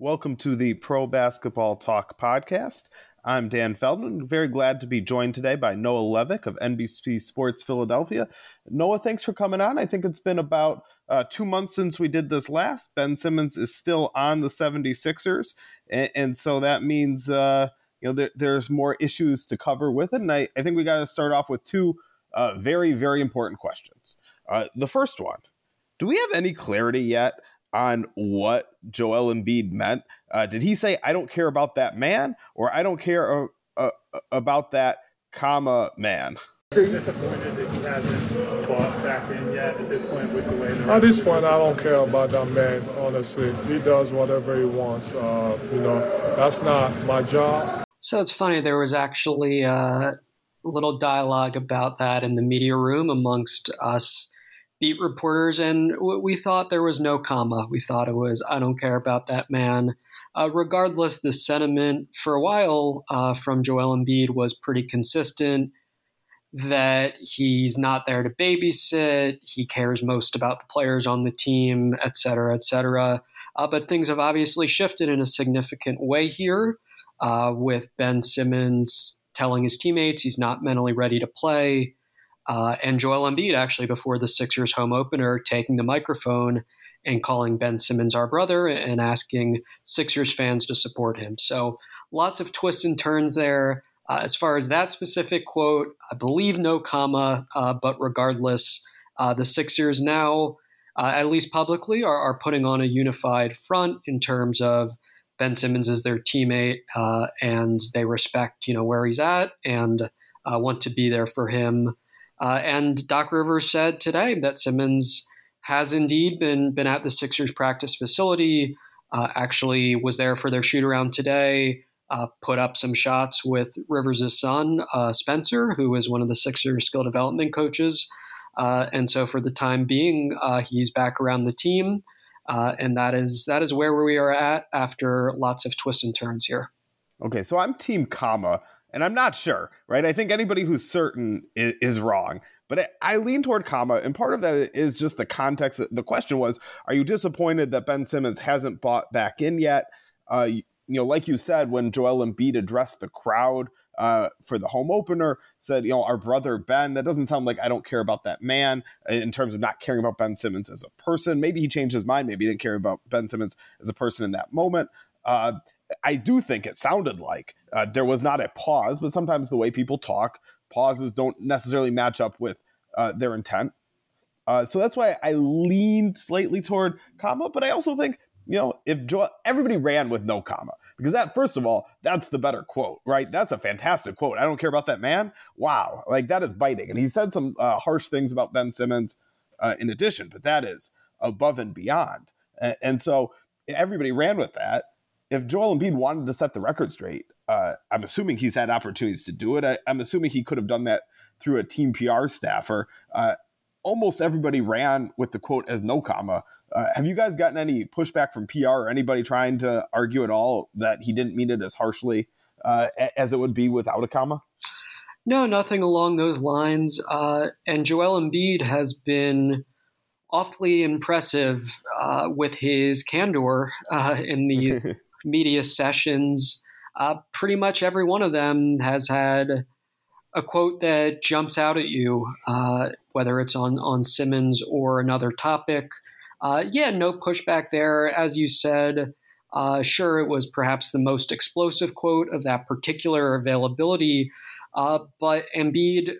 Welcome to the Pro Basketball Talk podcast. I'm Dan Feldman. Very glad to be joined today by Noah Levick of NBC Sports Philadelphia. Noah, thanks for coming on. I think it's been about uh, two months since we did this last. Ben Simmons is still on the 76ers. And, and so that means, uh, you know, there, there's more issues to cover with it. And I, I think we got to start off with two uh, very, very important questions. Uh, the first one Do we have any clarity yet on what Joel Embiid meant. Uh, did he say, I don't care about that man, or I don't care uh, uh, about that comma man? disappointed that he hasn't bought back in yet at this point with the way At this point, I don't care about that man, honestly. He does whatever he wants. Uh, you know, that's not my job. So it's funny, there was actually uh, a little dialogue about that in the media room amongst us beat reporters, and we thought there was no comma. We thought it was, I don't care about that man. Uh, regardless, the sentiment for a while uh, from Joel Embiid was pretty consistent that he's not there to babysit, he cares most about the players on the team, et cetera, et cetera. Uh, but things have obviously shifted in a significant way here uh, with Ben Simmons telling his teammates he's not mentally ready to play. Uh, and Joel Embiid, actually, before the Sixers home opener, taking the microphone and calling Ben Simmons our brother and asking Sixers fans to support him. So lots of twists and turns there. Uh, as far as that specific quote, I believe no comma, uh, but regardless, uh, the Sixers now, uh, at least publicly, are, are, putting on a unified front in terms of Ben Simmons is their teammate, uh, and they respect you know where he's at and want to be there for him uh, and Doc Rivers said today that Simmons has indeed been been at the Sixers practice facility. Uh, actually, was there for their shoot around today. Uh, put up some shots with Rivers' son, uh, Spencer, who is one of the Sixers skill development coaches. Uh, and so, for the time being, uh, he's back around the team, and that is that is where we are at after lots of twists and turns here. Okay, so I'm team comma and I'm not sure, right? I think anybody who's certain is, is wrong. But I, lean toward comma, and part of that is just the context. The question was, are you disappointed that Ben Simmons hasn't bought back in yet? Uh, you, you know, like you said, when Joel Embiid addressed the crowd uh, for the home opener, said, you know, our brother Ben. That doesn't sound like I don't care about that man in terms of not caring about Ben Simmons as a person. Maybe he changed his mind. Maybe he didn't care about Ben Simmons as a person in that moment. Uh, I do think it sounded like uh, there was not a pause, but sometimes the way people talk, pauses don't necessarily match up with uh, their intent. Uh, so that's why I leaned slightly toward comma, but I also think you know if Joel, everybody ran with no comma because that first of all that's the better quote, right? That's a fantastic quote. I don't care about that man. Wow, like that is biting, and he said some uh, harsh things about Ben Simmons uh, in addition, but that is above and beyond, and, and so everybody ran with that if Joel Embiid wanted to set the record straight, uh, I'm assuming he's had opportunities to do it. I, am assuming he could have done that through a team PR staffer. Uh, almost everybody ran with the quote as no comma. Uh, have you guys gotten any pushback from PR or anybody trying to argue at all that he didn't mean it as harshly uh, as it would be without a comma? No, nothing along those lines. Uh, and Joel Embiid has been awfully impressive uh, with his candor in these media sessions, uh, pretty much every one of them has had a quote that jumps out at you, uh, whether it's on on Simmons or another topic. Uh, yeah, no pushback there, as you said. Uh, sure, it was perhaps the most explosive quote of that particular availability, uh, but Embiid,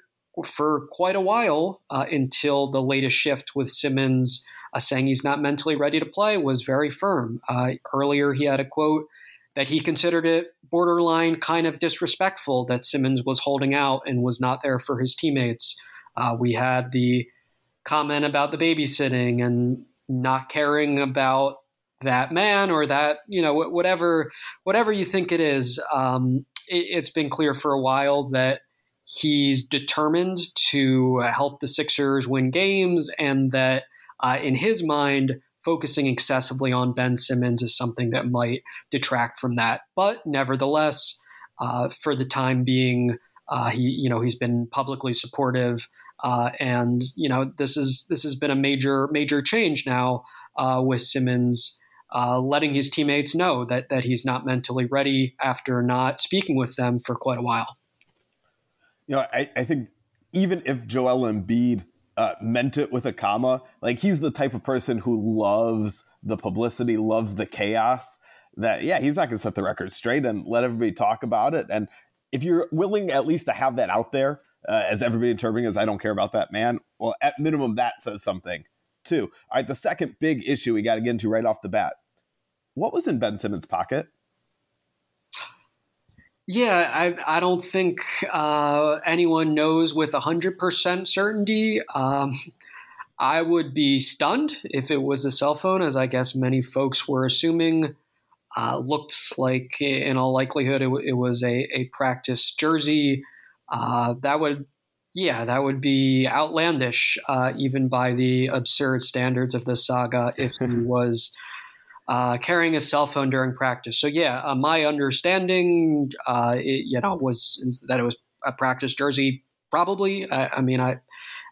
for quite a while uh, until the latest shift with Simmons uh, saying he's not mentally ready to play was very firm. Uh, earlier, he had a quote that he considered it borderline kind of disrespectful that Simmons was holding out and was not there for his teammates. Uh, we had the comment about the babysitting and not caring about that man or that you know whatever whatever you think it is. Um, it, it's been clear for a while that he's determined to help the Sixers win games and that uh, in his mind, focusing excessively on Ben Simmons is something that might detract from that. But nevertheless, uh, for the time being, uh, he you know he's been publicly supportive, uh, and you know this is this has been a major major change now uh, with Simmons uh, letting his teammates know that that he's not mentally ready after not speaking with them for quite a while. You know, I, I think even if Joel Embiid uh, meant it with a comma, like he's the type of person who loves the publicity, loves the chaos. That yeah, he's not going to set the record straight and let everybody talk about it. And if you're willing at least to have that out there, uh, as everybody interpreting as I don't care about that man, well, at minimum that says something too. All right, the second big issue we got to get into right off the bat. What was in Ben Simmons' pocket? Yeah, I, I don't think uh, anyone knows with 100% certainty. Um, I would be stunned if it was a cell phone, as I guess many folks were assuming. Uh, looked like, in all likelihood, it, it was a, a practice jersey. Uh, that would, yeah, that would be outlandish, uh, even by the absurd standards of the saga, if he was uh, carrying a cell phone during practice. So yeah, uh, my understanding, uh, it, you know, was that it was a practice jersey. Probably. I, I mean, I,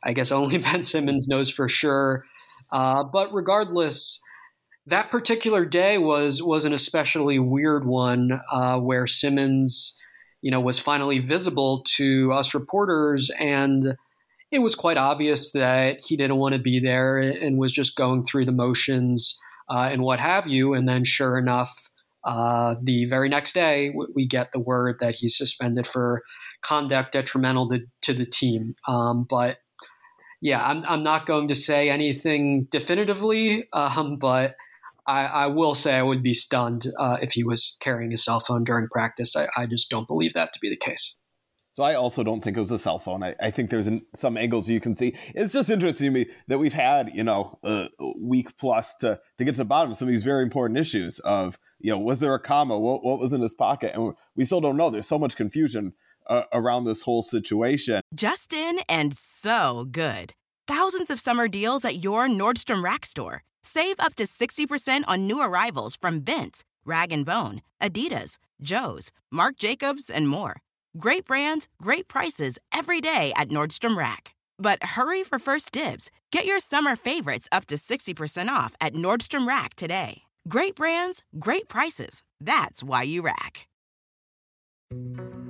I guess only Ben Simmons knows for sure. Uh, but regardless, that particular day was was an especially weird one uh, where Simmons, you know, was finally visible to us reporters and. It was quite obvious that he didn't want to be there and was just going through the motions uh, and what have you. And then, sure enough, uh, the very next day, we get the word that he's suspended for conduct detrimental to, to the team. Um, but yeah, I'm, I'm not going to say anything definitively, um, but I, I, will say I would be stunned uh, if he was carrying a cell phone during practice. I, I just don't believe that to be the case. So I also don't think it was a cell phone. I, I think there's an, some angles you can see. It's just interesting to me that we've had, you know, a week plus to to get to the bottom of some of these very important issues of, you know, was there a comma? What, what was in his pocket? And we still don't know. There's so much confusion uh, around this whole situation. Justin and so good. Thousands of summer deals at your Nordstrom Rack store. Save up to 60% on new arrivals from Vince, Rag & Bone, Adidas, Joe's, Marc Jacobs, and more. Great brands, great prices every day at Nordstrom Rack. But hurry for first dibs. Get your summer favorites up to 60% off at Nordstrom Rack today. Great brands, great prices. That's why you rack.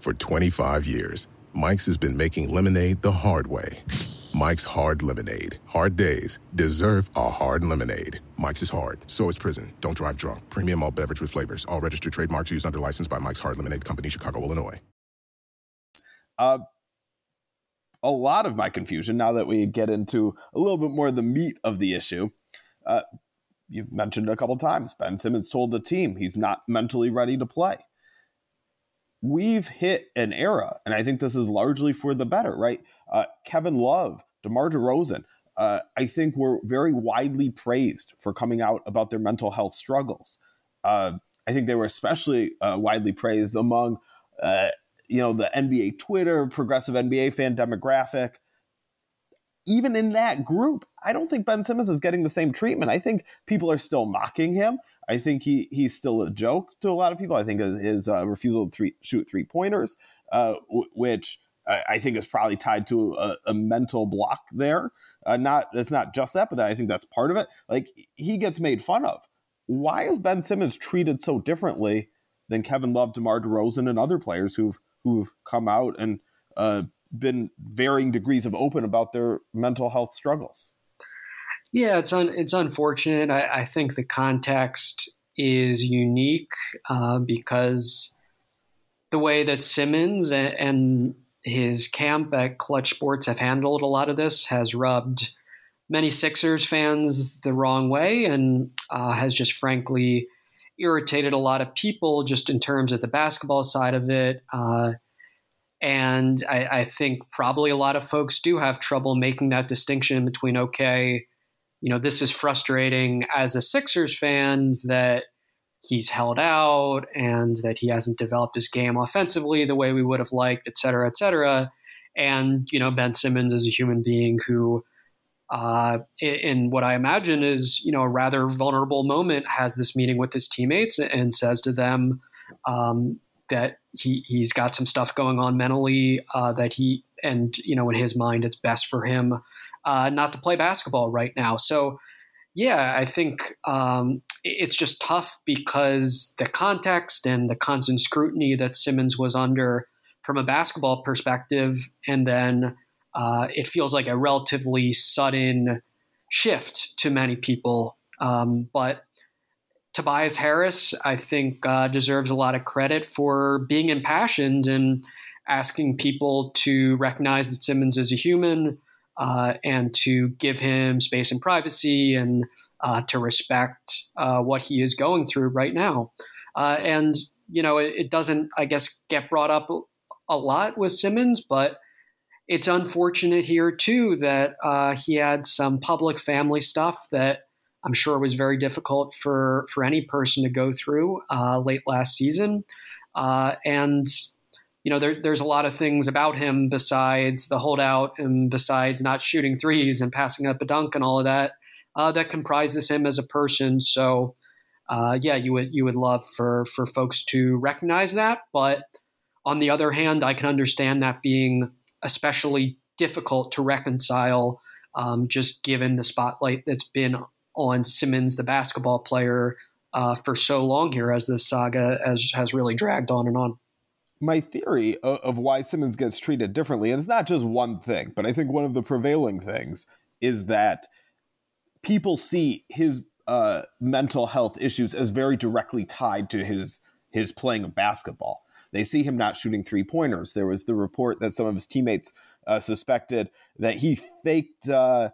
For 25 years, Mike's has been making lemonade the hard way. Mike's Hard Lemonade. Hard days deserve a hard lemonade. Mike's is hard, so is prison. Don't drive drunk. Premium all beverage with flavors. All registered trademarks used under license by Mike's Hard Lemonade Company, Chicago, Illinois. Uh, a lot of my confusion now that we get into a little bit more of the meat of the issue. Uh, you've mentioned it a couple times. Ben Simmons told the team he's not mentally ready to play. We've hit an era, and I think this is largely for the better, right? Uh, Kevin Love, DeMar DeRozan, uh, I think were very widely praised for coming out about their mental health struggles. Uh, I think they were especially uh, widely praised among, uh, you know, the NBA Twitter, progressive NBA fan demographic. Even in that group, I don't think Ben Simmons is getting the same treatment. I think people are still mocking him. I think he he's still a joke to a lot of people. I think his uh, refusal to three, shoot three pointers, uh, w- which I, I, think is probably tied to a, a mental block there. Uh, not that's not just that, but that I think that's part of it. Like he gets made fun of. Why is Ben Simmons treated so differently than Kevin Love, DeMar DeRozan, and other players who've who've come out and uh, been varying degrees of open about their mental health struggles? Yeah, it's un, it's unfortunate. I, I think the context is unique uh, because the way that Simmons and, and, his camp at Clutch Sports have handled a lot of this has rubbed many Sixers fans the wrong way and uh, has just frankly irritated a lot of people just in terms of the basketball side of it. Uh, and I, I, think probably a lot of folks do have trouble making that distinction between okay, you know, this is frustrating as a Sixers fan that he's held out and that he hasn't developed his game offensively the way we would have liked, et cetera, et cetera. And, you know, Ben Simmons is a human being who, uh, in what I imagine is, you know, a rather vulnerable moment, has this meeting with his teammates and says to them um, that he, he's got some stuff going on mentally uh, that he, and, you know, in his mind, it's best for him uh, not to play basketball right now. So, yeah, I think um, it's just tough because the context and the constant scrutiny that Simmons was under from a basketball perspective, and then uh, it feels like a relatively sudden shift to many people. Um, but Tobias Harris, I think, uh, deserves a lot of credit for being impassioned and asking people to recognize that Simmons is a human uh, and to give him space and privacy and uh, to respect uh, what he is going through right now. Uh, and, you know, it, it, doesn't, I guess, get brought up a lot with Simmons, but it's unfortunate here, too, that uh, he had some public family stuff that I'm sure was very difficult for, for any person to go through uh, late last season. and you know, there, there's a lot of things about him besides the holdout and besides not shooting threes and passing up a dunk and all of that uh, that comprises him as a person. So, uh, yeah, you would you would love for for folks to recognize that. But on the other hand, I can understand that being especially difficult to reconcile, um, just given the spotlight that's been on Simmons, the basketball player, uh, for so long here as this saga has has really dragged on and on my theory of, of, why Simmons gets treated differently, and it's not just one thing, but I think one of the prevailing things is that people see his uh, mental health issues as very directly tied to his his playing of basketball. They see him not shooting three pointers. There was the report that some of his teammates uh, suspected that he faked uh,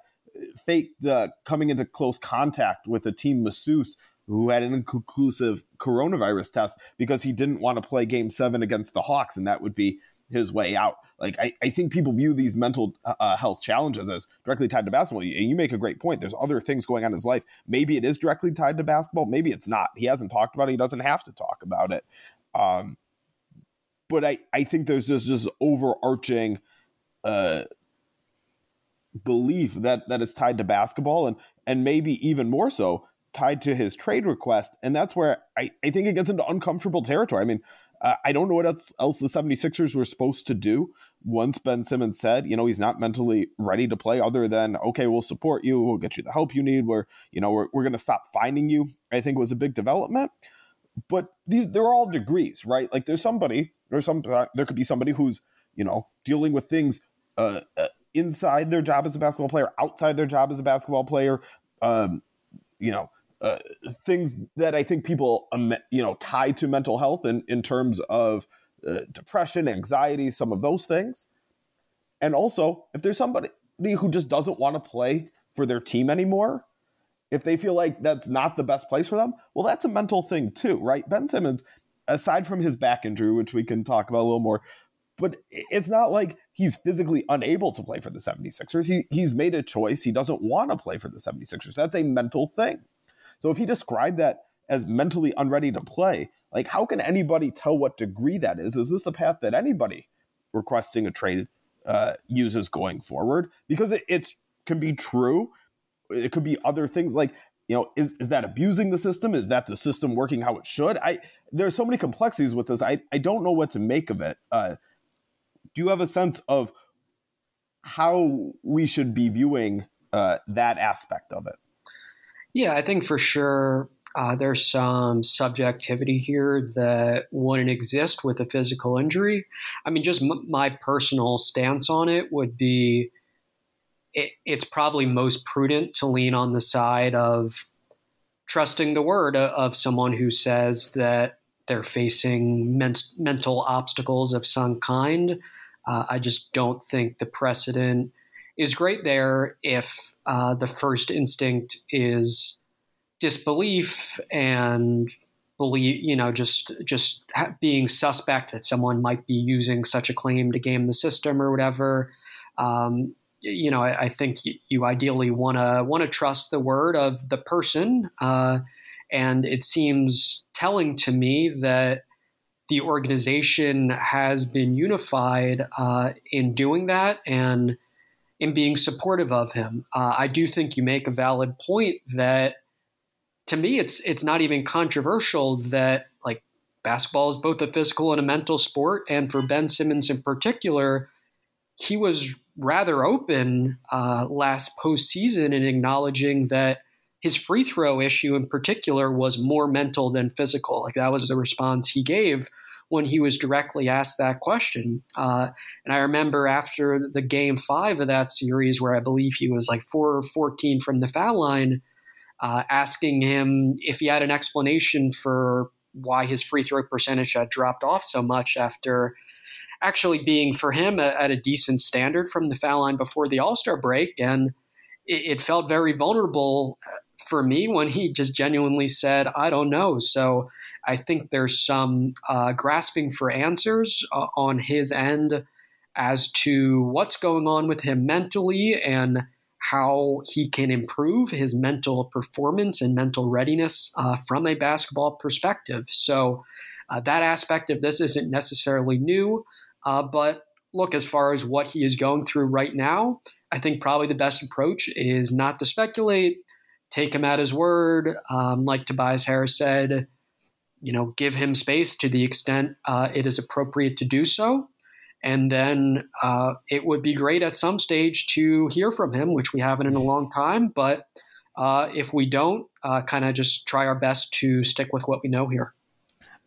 faked uh, coming into close contact with a team masseuse who had an inconclusive coronavirus test because he didn't want to play game seven against the Hawks, and that would be his way out. Like, I, I think people view these mental uh, uh health challenges as directly tied to basketball. And you make a great point. There's other things going on in his life. Maybe it is directly tied to basketball. Maybe it's not. He hasn't talked about it. He doesn't have to talk about it. Um, but I, I think there's just this overarching uh, belief that that it's tied to basketball and and maybe even more so tied to his trade request. And that's where I, I think it gets into uncomfortable territory. I mean, uh, I don't know what else, the 76ers were supposed to do once Ben Simmons said, you know, he's not mentally ready to play other than, okay, we'll support you. We'll get you the help you need. We're, you know, we're, we're going to stop finding you. I think was a big development. But these, they're all degrees, right? Like there's somebody, there's some, uh, there could be somebody who's, you know, dealing with things uh, uh, inside their job as a basketball player, outside their job as a basketball player, um, you know, uh, things that I think people, um, you know, tie to mental health in, in terms of uh, depression, anxiety, some of those things. And also, if there's somebody who just doesn't want to play for their team anymore, if they feel like that's not the best place for them, well, that's a mental thing too, right? Ben Simmons, aside from his back injury, which we can talk about a little more, but it's not like he's physically unable to play for the 76ers. He, he's made a choice. He doesn't want to play for the 76ers. That's a mental thing. So if he described that as mentally unready to play, like how can anybody tell what degree that is? Is this the path that anybody requesting a trade uh, uses going forward? Because it it's, can be true. It could be other things like you know is, is that abusing the system is that the system working how it should i there's so many complexities with this i, I don't know what to make of it uh, do you have a sense of how we should be viewing uh, that aspect of it yeah, I think for sure uh, there's some subjectivity here that wouldn't exist with a physical injury. I mean, just m- my personal stance on it would be it, it's probably most prudent to lean on the side of trusting the word of someone who says that they're facing men- mental obstacles of some kind. Uh, I just don't think the precedent is great there if uh, the first instinct is disbelief and believe you know just just being suspect that someone might be using such a claim to game the system or whatever. Um, you know, I, I think you, ideally want to want to trust the word of the person, uh, and it seems telling to me that the organization has been unified uh, in doing that and in being supportive of him. Uh, I do think you make a valid point that, to me, it's it's not even controversial that like basketball is both a physical and a mental sport, and for Ben Simmons in particular, he was rather open uh, last postseason in acknowledging that his free throw issue in particular was more mental than physical. Like that was the response he gave when he was directly asked that question. Uh, and I remember after the game five of that series, where I believe he was like 4 or 14 from the foul line, uh, asking him if he had an explanation for why his free throw percentage had dropped off so much after actually being for him at a decent standard from the foul line before the All Star break. And it, it, felt very vulnerable uh, for me when he just genuinely said, I don't know. So I think there's some uh, grasping for answers uh, on his end as to what's going on with him mentally and how he can improve his mental performance and mental readiness uh, from a basketball perspective. So, uh, that aspect of this isn't necessarily new. Uh, but look, as far as what he is going through right now, I think probably the best approach is not to speculate, take him at his word. Um, like Tobias Harris said, you know, give him space to the extent uh, it is appropriate to do so. And then uh, it would be great at some stage to hear from him, which we haven't in a long time. But uh, if we don't, uh, kind of just try our best to stick with what we know here.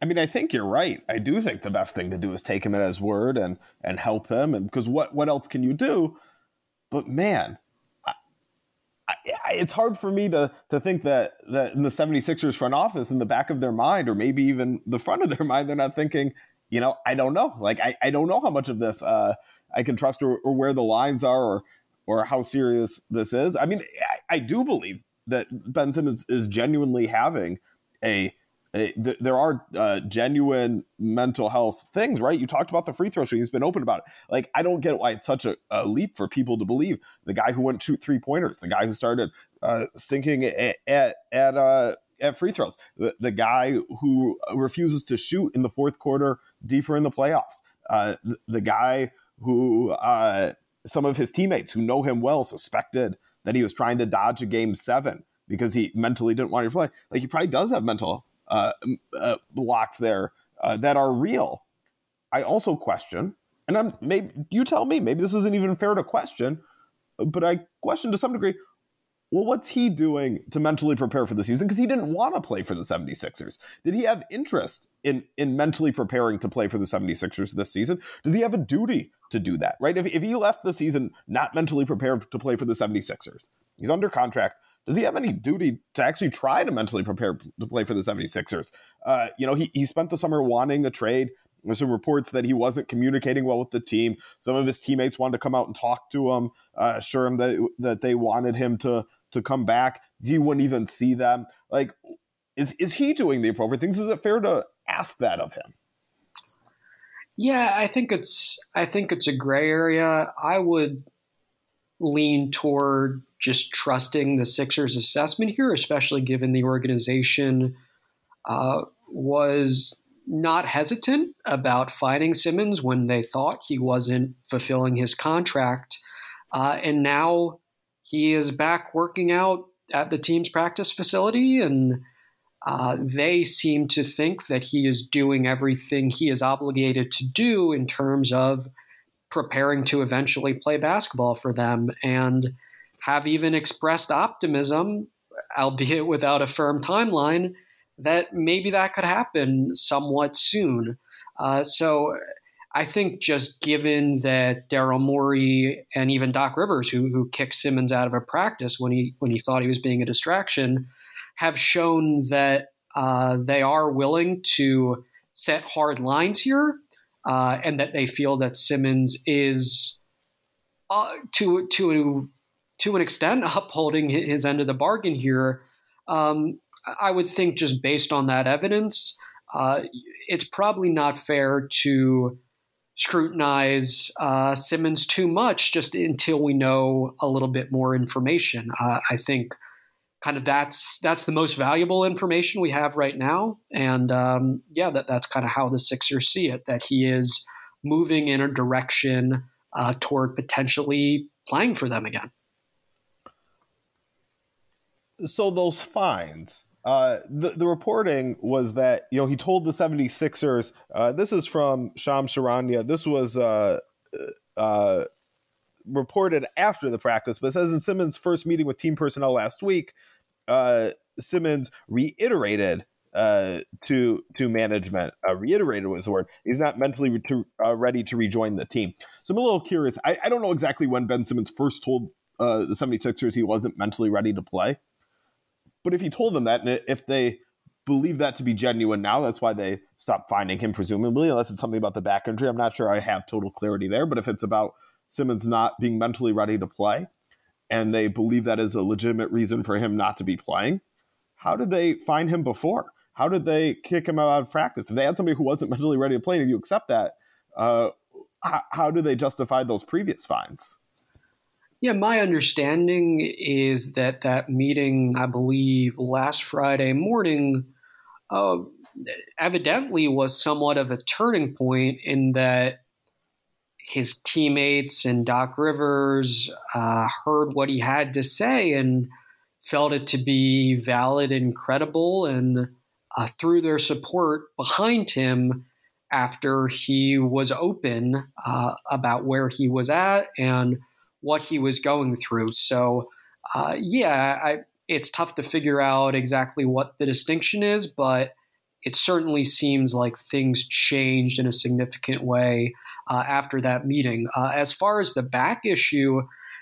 I mean, I think you're right. I do think the best thing to do is take him at his word and and help him, and because what what else can you do? But man, it's hard for me to to think that that in the 76ers front office, in the back of their mind, or maybe even the front of their mind, they're not thinking, you know, I don't know. Like I, I don't know how much of this uh, I can trust or, or where the lines are or or how serious this is. I mean, I, I do believe that Benson is, is genuinely having a there are uh, genuine mental health things, right? You talked about the free throw shooting. He's been open about it. Like, I don't get why it's such a, a leap for people to believe the guy who went shoot three pointers, the guy who started uh, stinking at at at, uh, at free throws, the, the guy who refuses to shoot in the fourth quarter deeper in the playoffs, uh, the, the, guy who uh, some of his teammates who know him well suspected that he was trying to dodge a game seven because he mentally didn't want to play. Like, he probably does have mental uh, uh, blocks there uh, that are real. I also question, and I'm maybe you tell me, maybe this isn't even fair to question, but I question to some degree. Well, what's he doing to mentally prepare for the season? Because he didn't want to play for the 76ers. Did he have interest in, in mentally preparing to play for the 76ers this season? Does he have a duty to do that, right? If, if he left the season not mentally prepared to play for the 76ers, he's under contract does he have any duty to actually try to mentally prepare to play for the 76ers? Uh, you know, he, he spent the summer wanting a trade. There's some reports that he wasn't communicating well with the team. Some of his teammates wanted to come out and talk to him, uh, assure him that, that they wanted him to, to come back. He wouldn't even see them. Like, is, is he doing the appropriate things? Is it fair to ask that of him? Yeah, I think it's I think it's a gray area. I would lean toward just trusting the Sixers' assessment here, especially given the organization uh, was not hesitant about fighting Simmons when they thought he wasn't fulfilling his contract. Uh, and now he is back working out at the team's practice facility, and uh, they seem to think that he is doing everything he is obligated to do in terms of preparing to eventually play basketball for them and have even expressed optimism, albeit without a firm timeline, that maybe that could happen somewhat soon. Uh, so I think just given that Daryl Morey and even Doc Rivers, who who kicked Simmons out of a practice when he when he thought he was being a distraction, have shown that uh, they are willing to set hard lines here uh, and that they feel that Simmons is uh, to to to an extent upholding his end of the bargain here. Um, I would think just based on that evidence, uh, it's probably not fair to scrutinize uh, Simmons too much just until we know a little bit more information. Uh, I think kind of that's that's the most valuable information we have right now, and um, yeah, that that's kind of how the Sixers see it. That he is moving in a direction uh, toward potentially playing for them again. So those fines. Uh, the, the reporting was that you know he told the 76ers uh, this is from Shams Charania this was uh, uh, reported after the practice but says in Simmons first meeting with team personnel last week uh, Simmons reiterated uh, to to management. Uh, reiterated was the word. He's not mentally re- to, uh, ready to rejoin the team. So i'm a little curious. I, I don't know exactly when ben simmons first told uh, the 76ers he wasn't mentally ready to play but if he told them that, and if they believe that to be genuine now, that's why they stopped finding him, presumably, unless it's something about the back injury. I'm not sure I have total clarity there, but if it's about Simmons not being mentally ready to play, and they believe that is a legitimate reason for him not to be playing, how did they find him before? How did they kick him out of practice? If they had somebody who wasn't mentally ready to play, and you accept that, uh, how, how do they justify those previous fines? Yeah, my understanding is that that meeting, I believe, last Friday morning, uh, evidently was somewhat of a turning point in that his teammates and Doc Rivers uh, heard what he had to say and felt it to be valid and credible and uh, threw their support behind him after he was open uh, about where he was at and what he was going through. So, uh, yeah, I, it's tough to figure out exactly what the distinction is, but it certainly seems like things changed in a significant way uh, after that meeting. Uh, as far as the back issue,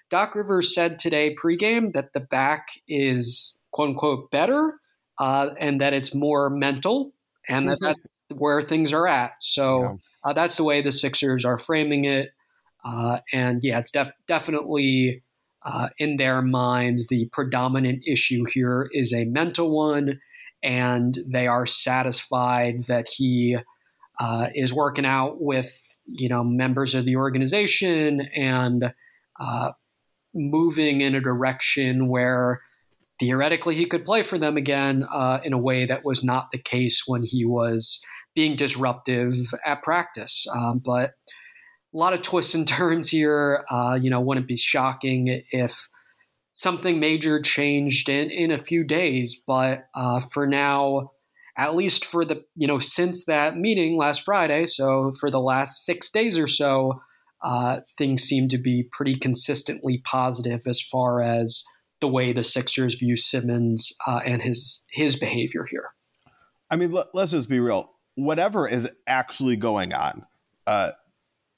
Doc Rivers said today pregame that the back is quote unquote better uh, and that it's more mental and that that's where things are at. So yeah. Uh, that's the way the Sixers are framing it. Uh, and yeah, it's def- definitely uh, in their minds the predominant issue here is a mental one, and they are satisfied that he uh, is working out with you know members of the organization and uh, moving in a direction where theoretically he could play for them again uh, in a way that was not the case when he was being disruptive at practice. Um, but a lot of twists and turns here. Uh, you know, wouldn't be shocking if something major changed in, in a few days. But uh, for now, at least for the, you know, since that meeting last Friday, so for the last six days or so, uh, things seem to be pretty consistently positive as far as the way the Sixers view Simmons uh, and his his behavior here. I mean, let, us just be real. Whatever is actually going on, uh,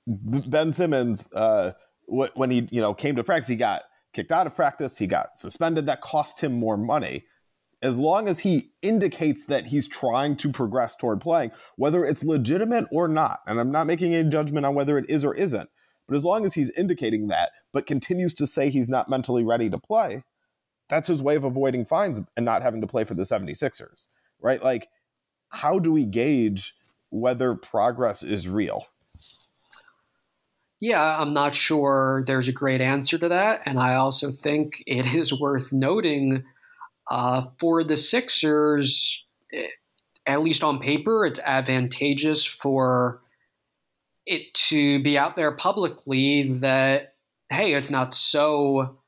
Ben Simmons, uh, when he you know came to practice, he got kicked out of practice. He got suspended. That cost him more money. As long as he indicates that he's trying to progress toward playing, whether it's legitimate or not, and I'm not making any judgment on whether it is or isn't, but as long as he's indicating that, but continues to say he's not mentally ready to play, that's his way of avoiding fines and not having to play for the 76ers, right? Like, how do we gauge whether progress is real? Yeah, I'm not sure there's a great answer to that. And I also think it is worth noting uh, for the Sixers, eh, at least on paper, it's advantageous for it to be out there publicly that, hey, it's not so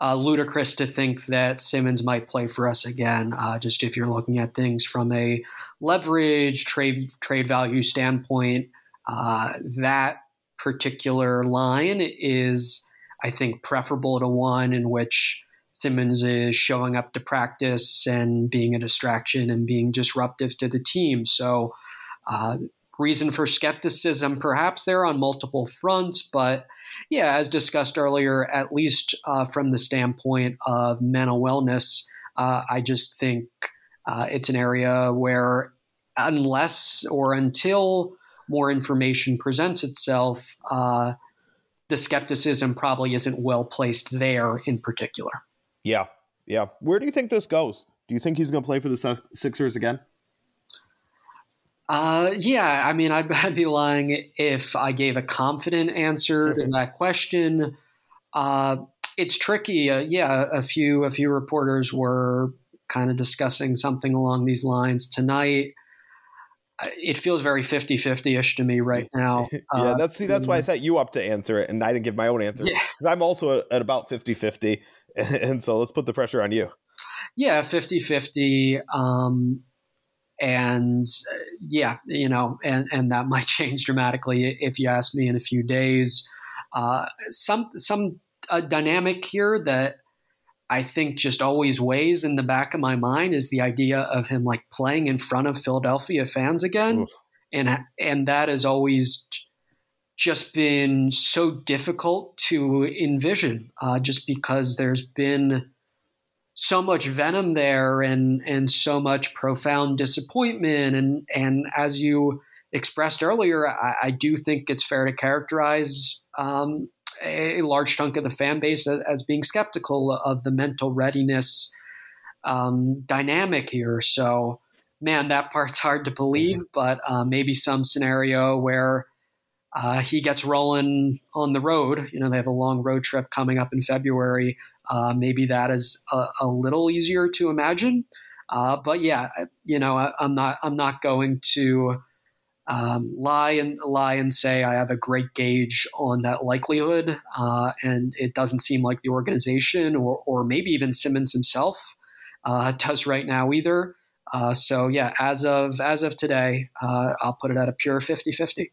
uh, ludicrous to think that Simmons might play for us again. Uh, just if you're looking at things from a leverage, trade, trade value standpoint, uh, that particular line is, I think, preferable to one in which Simmons is showing up to practice and being a distraction and being disruptive to the team. So, uh, reason for skepticism perhaps there on multiple fronts, but yeah, as discussed earlier, at least uh, from the standpoint of mental wellness, uh, I just think uh, it's an area where unless or until more information presents itself, uh, the skepticism probably isn't well placed there in particular. Yeah. Yeah. Where do you think this goes? Do you think he's going to play for the Sixers again? Uh, yeah, I mean, I'd, I'd, be lying if I gave a confident answer to that question. Uh, it's tricky. Uh, yeah, a few a few reporters were kind of discussing something along these lines tonight. It feels very 50-50ish to me right now. yeah, uh, that's see that's why I mm. set you up to answer it and I didn't give my own answer. Yeah. I'm also at, about 50-50 and so let's put the pressure on you. Yeah, 50-50 um, and uh, yeah, you know, and and that might change dramatically if you ask me in a few days. Uh, some some a dynamic here that I think just always weighs in the back of my mind is the idea of him like playing in front of Philadelphia fans again, Oof. and and that has always just been so difficult to envision, uh, just because there's been so much venom there and and so much profound disappointment and and as you expressed earlier, I, I do think it's fair to characterize um, a large chunk of the fan base as, as being skeptical of the mental readiness um, dynamic here. So, man, that part's hard to believe, mm-hmm. but uh, maybe some scenario where uh, he gets rolling on the road. You know, they have a long road trip coming up in February. Uh, maybe that is a, a, little easier to imagine. Uh, but yeah, you know, I, I'm not. I'm not going to um, lie and lie and say I have a great gauge on that likelihood, uh, and it doesn't seem like the organization or, or maybe even Simmons himself uh, does right now either. Uh, so yeah, as of as of today, uh, I'll put it at a pure 50-50.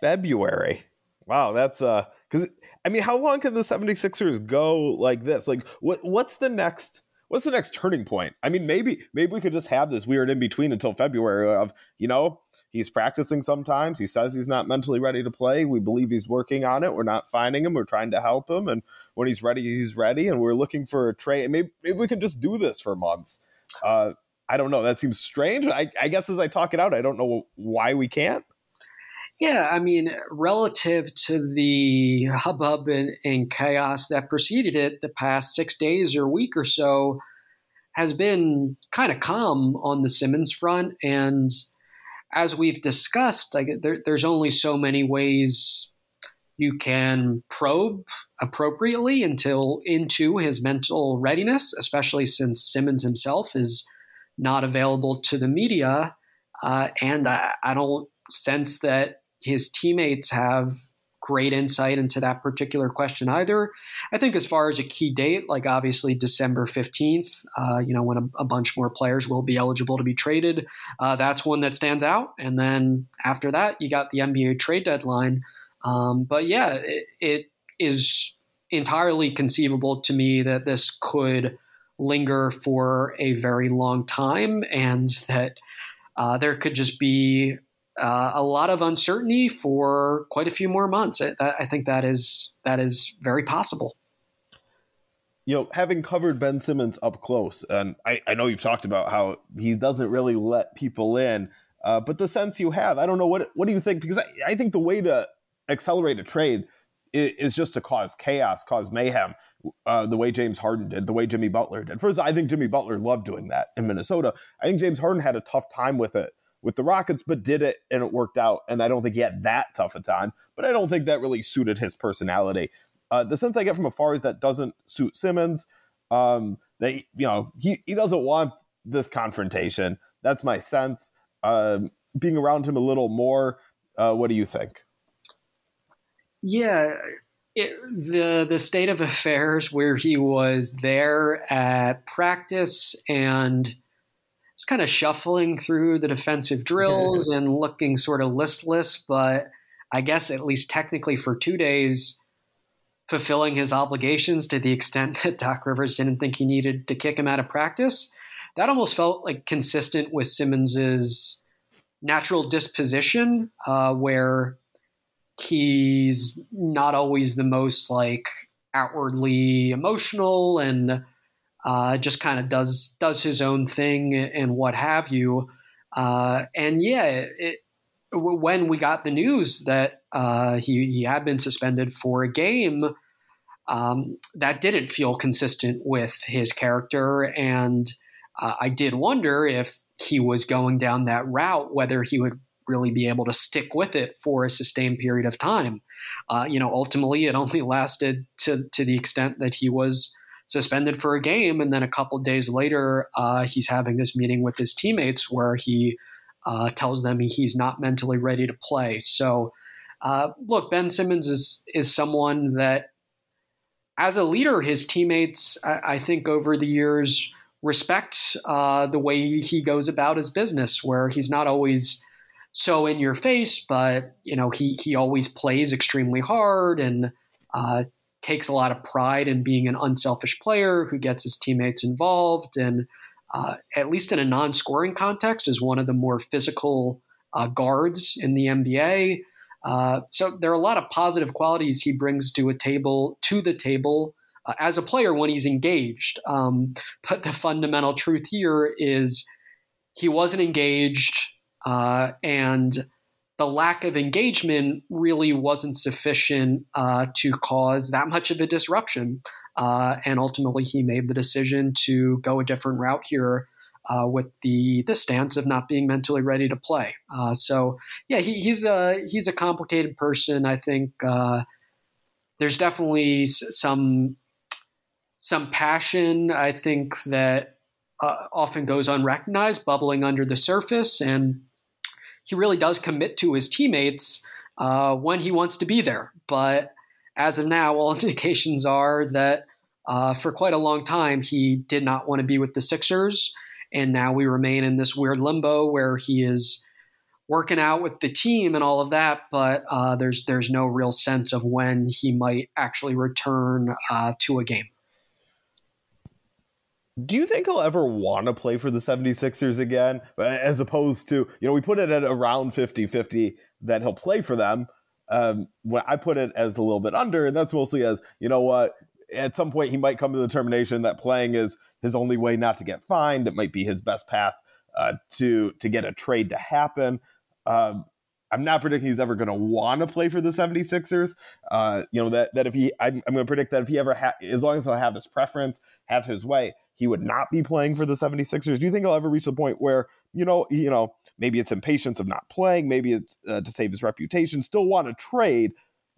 February. Wow, that's uh cuz I mean, how long can the 76ers go like this? Like what what's the next what's the next turning point? I mean, maybe maybe we could just have this weird in between until February of, you know, he's practicing sometimes. He says he's not mentally ready to play. We believe he's working on it. We're not finding him. We're trying to help him. And when he's ready, he's ready. And we're looking for a trade. Maybe maybe we can just do this for months. Uh, I don't know. That seems strange. I, I guess as I talk it out, I don't know why we can't. Yeah, I mean, relative to the hubbub and, and, chaos that preceded it, the past six days or week or so has been kind of calm on the Simmons front. And as we've discussed, like, there, there's only so many ways you can probe appropriately until into his mental readiness, especially since Simmons himself is not available to the media. Uh, and I, I don't sense that his teammates have great insight into that particular question either. I think as far as a key date, like obviously December 15th, uh, you know, when a, a, bunch more players will be eligible to be traded, uh, that's one that stands out. And then after that, you got the NBA trade deadline. Um, but yeah, it, it is entirely conceivable to me that this could linger for a very long time and that uh, there could just be uh, a lot of uncertainty for quite a few more months. I, I, think that is that is very possible. You know, having covered Ben Simmons up close, and I, I know you've talked about how he doesn't really let people in, uh, but the sense you have, I don't know what what do you think? Because I, I think the way to accelerate a trade is, is just to cause chaos, cause mayhem, uh, the way James Harden did, the way Jimmy Butler did. First, I think Jimmy Butler loved doing that in Minnesota. I think James Harden had a tough time with it with the Rockets, but did it and it worked out. And I don't think he had that tough a time, but I don't think that really suited his personality. Uh, the sense I get from afar is that doesn't suit Simmons. Um, that you know he he doesn't want this confrontation. That's my sense. Um, being around him a little more, uh, what do you think? Yeah, it, the the state of affairs where he was there at practice and was kind of shuffling through the defensive drills and looking sort of listless, but I guess at least technically for two days, fulfilling his obligations to the extent that Doc Rivers didn't think he needed to kick him out of practice. That almost felt like consistent with Simmons's natural disposition, uh, where he's not always the most like outwardly emotional and uh, just kind of does does his own thing and what have you. Uh, and yeah, it, when we got the news that uh, he he had been suspended for a game, um, that didn't feel consistent with his character, and uh, I did wonder if he was going down that route, whether he would really be able to stick with it for a sustained period of time. Uh, you know, ultimately, it only lasted to to the extent that he was suspended for a game, and then a couple days later, uh, he's having this meeting with his teammates where he uh, tells them he's not mentally ready to play. So, uh, look, Ben Simmons is is someone that, as a leader, his teammates, I, I think, over the years respect uh, the way he goes about his business, where he's not always so in your face, but you know he he always plays extremely hard and uh, takes a lot of pride in being an unselfish player who gets his teammates involved and uh, at least in a non-scoring context is one of the more physical uh, guards in the NBA. Uh, so there are a lot of positive qualities he brings to a table to the table uh, as a player when he's engaged. Um, but the fundamental truth here is he wasn't engaged uh, and the lack of engagement really wasn't sufficient uh, to cause that much of a disruption. Uh, and ultimately, he made the decision to go a different route here uh, with the the stance of not being mentally ready to play. Uh, so, yeah, he, he's a he's a complicated person. I think uh, there's definitely some some passion. I think that often goes unrecognized, bubbling under the surface, and he really does commit to his teammates uh, when he wants to be there. But as of now, all indications are that uh, for quite a long time he did not want to be with the Sixers, and now we remain in this weird limbo where he is working out with the team and all of that, but uh, there's there's no real sense of when he might actually return uh, to a game. Do you think he'll ever want to play for the 76ers again? As opposed to, you know, we put it at around 50 50 that he'll play for them. Um, when I put it as a little bit under, and that's mostly as, you know what, at some point he might come to the determination that playing is his only way not to get fined. It might be his best path uh, to to get a trade to happen. Um, I'm not predicting he's ever going to want to play for the 76ers. Uh, you know, that, that if he, I'm, I'm going to predict that if he ever, ha- as long as he'll have his preference, have his way, he would not be playing for the 76ers. Do you think he'll ever reach the point where, you know, you know, maybe it's impatience of not playing, maybe it's uh, to save his reputation, still want to trade?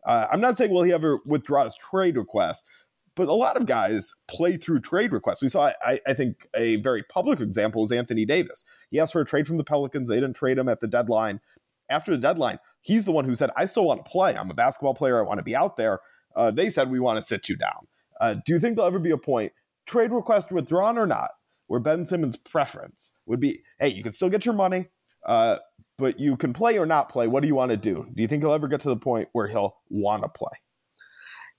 Uh, I'm not saying will he ever withdraw his trade request, but a lot of guys play through trade requests. We saw, I, I, think, a very public example is Anthony Davis. He asked for a trade from the Pelicans. They didn't trade him at the deadline after the deadline, he's the one who said, I still want to play. I'm a basketball player. I want to be out there. Uh, they said, we want to sit you down. Uh, do you think there'll ever be a point, trade request withdrawn or not, where Ben Simmons' preference would be, hey, you can still get your money, uh, but you can play or not play. What do you want to do? Do you think he'll ever get to the point where he'll want to play?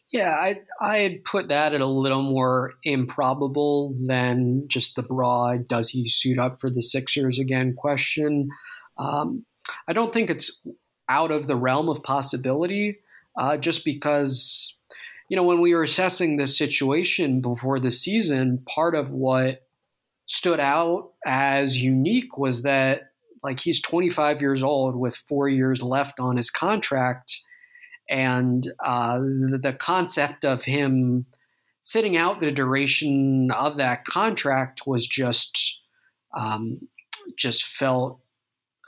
Yeah, I I'd put that at a little more improbable than just the broad "does he suit up for the Sixers again?" question. Um, I don't think it's out of the realm of possibility, uh, just because, you know, when we were assessing this situation before the season, part of what stood out as unique was that, like, he's 25 years old with four years left on his contract. And uh, the, concept of him sitting out the duration of that contract was just um, just felt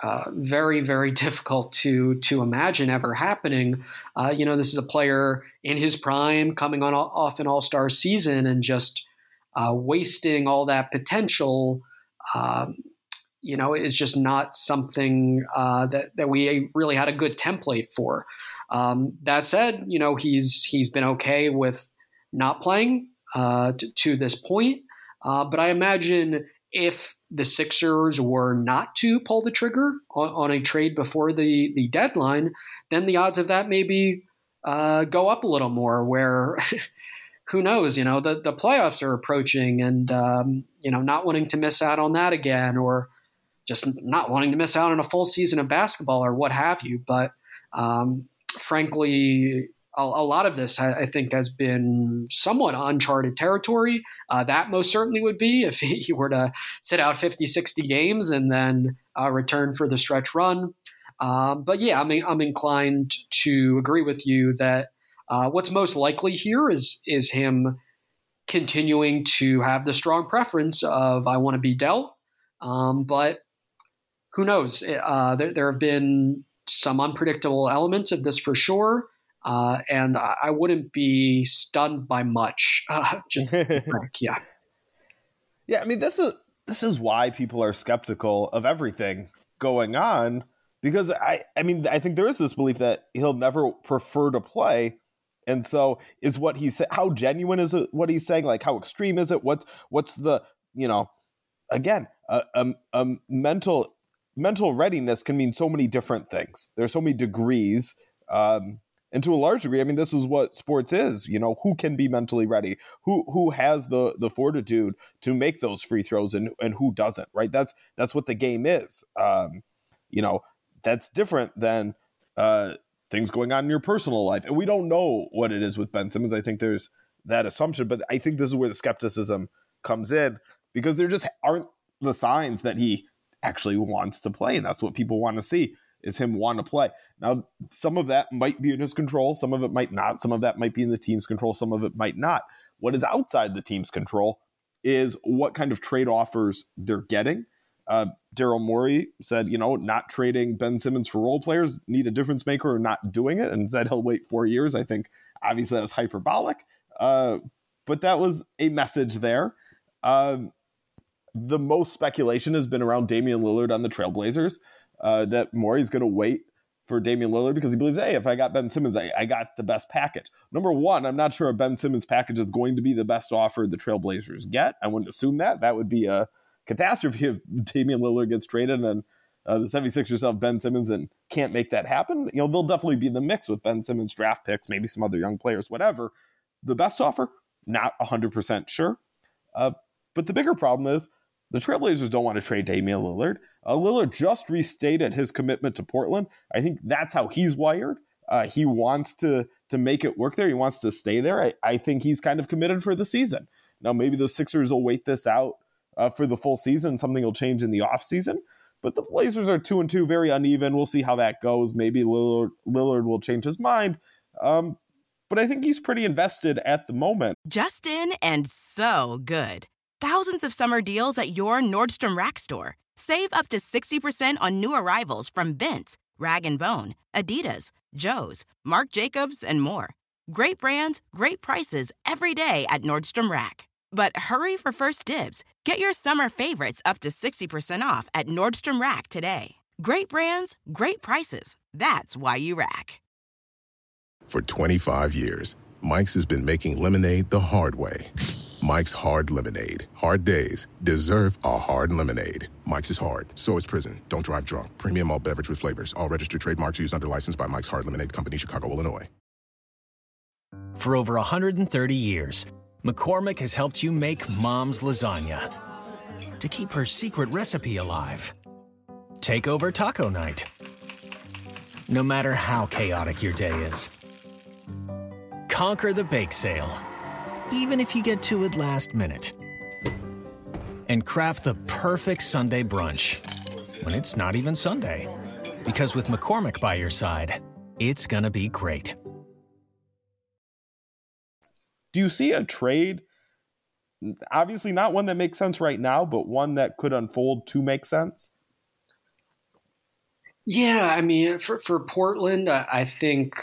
uh, very very difficult to to imagine ever happening. Uh, you know, this is a player in his prime, coming on off an All Star season, and just uh, wasting all that potential. Um, you know, is just not something uh, that that we really had a good template for. Um, that said, you know, he's he's been okay with not playing uh, to, to this point. but I imagine if the Sixers were not to pull the trigger on, on a trade before the, the deadline, then the odds of that maybe uh, go up a little more. Where who knows, you know, the, the playoffs are approaching and, um, you know, not wanting to miss out on that again or just not wanting to miss out on a full season of basketball or what have you. But um, frankly, a, a lot of this, I, I, think, has been somewhat uncharted territory. Uh, that most certainly would be if he were to sit out 50, 60 games and then uh, return for the stretch run. Um, but yeah, I'm, I'm inclined to agree with you that uh, what's most likely here is is him continuing to have the strong preference of I want to be dealt. Um, but who knows? Uh, there, there, have been some unpredictable elements of this for sure. Uh, and I, wouldn't be stunned by much. Uh, just, yeah. Yeah. I mean, this is, this is why people are skeptical of everything going on because I, I mean, I think there is this belief that he'll never prefer to play. And so is what he said, how genuine is it, what he's saying? Like how extreme is it? What's, what's the, you know, again, a, a, a mental, mental readiness can mean so many different things. There's so many degrees. Um, and to a large degree, I mean, this is what sports is. You know, who can be mentally ready? Who who has the the fortitude to make those free throws, and and who doesn't? Right. That's that's what the game is. Um, you know, that's different than uh, things going on in your personal life. And we don't know what it is with Ben Simmons. I think there's that assumption, but I think this is where the skepticism comes in because there just aren't the signs that he actually wants to play. And that's what people want to see is him want to play. Now, some of that might be in his control, some of it might not, some of that might be in the team's control, some of it might not. What is outside the team's control is what kind of trade offers they're getting uh, Daryl Morey said, you know, not trading Ben Simmons for role players need a difference maker or not doing it, and said he'll wait four years. I think obviously that's hyperbolic, uh, but that was a message there. Um, the most speculation has been around Damian Lillard on the Trailblazers. Uh, that Morey's going to wait for Damian Lillard because he believes, hey, if I got Ben Simmons, I, I, got the best package. Number one, I'm not sure a Ben Simmons package is going to be the best offer the Trailblazers get. I wouldn't assume that. That would be a catastrophe if Damian Lillard gets traded and uh, the 76ers have Ben Simmons and can't make that happen. You know, they'll definitely be in the mix with Ben Simmons draft picks, maybe some other young players, whatever. The best offer, not 100% sure. Uh, but the bigger problem is the Trailblazers don't want to trade Damian Lillard. Uh, Lillard just restated his commitment to Portland. I think that's how he's wired. Uh, he wants to to make it work there. He wants to stay there. I, I think he's kind of committed for the season. Now maybe the Sixers will wait this out uh, for the full season. Something will change in the offseason. But the Blazers are two and two, very uneven. We'll see how that goes. Maybe Lillard, Lillard will change his mind. Um, but I think he's pretty invested at the moment. Justin and so good. Thousands of summer deals at your Nordstrom Rack store. Save up to 60% on new arrivals from Vince, Rag & Bone, Adidas, Joe's, Marc Jacobs, and more. Great brands, great prices every day at Nordstrom Rack. But hurry for first dibs. Get your summer favorites up to 60% off at Nordstrom Rack today. Great brands, great prices. That's why you rack. For 25 years, Mike's has been making lemonade the hard way. Mike's Hard Lemonade. Hard days deserve a hard lemonade. Mike's is hard, so is prison. Don't drive drunk. Premium malt beverage with flavors. All registered trademarks used under license by Mike's Hard Lemonade Company, Chicago, Illinois. For over 130 years, McCormick has helped you make mom's lasagna to keep her secret recipe alive. Take over taco night. No matter how chaotic your day is, conquer the bake sale, even if you get to it last minute. And craft the perfect Sunday brunch when it's not even Sunday. Because with McCormick by your side, it's gonna be great do you see a trade? Obviously, not one that makes sense right now, but one that could unfold to make sense. Yeah, I mean, for for Portland, I think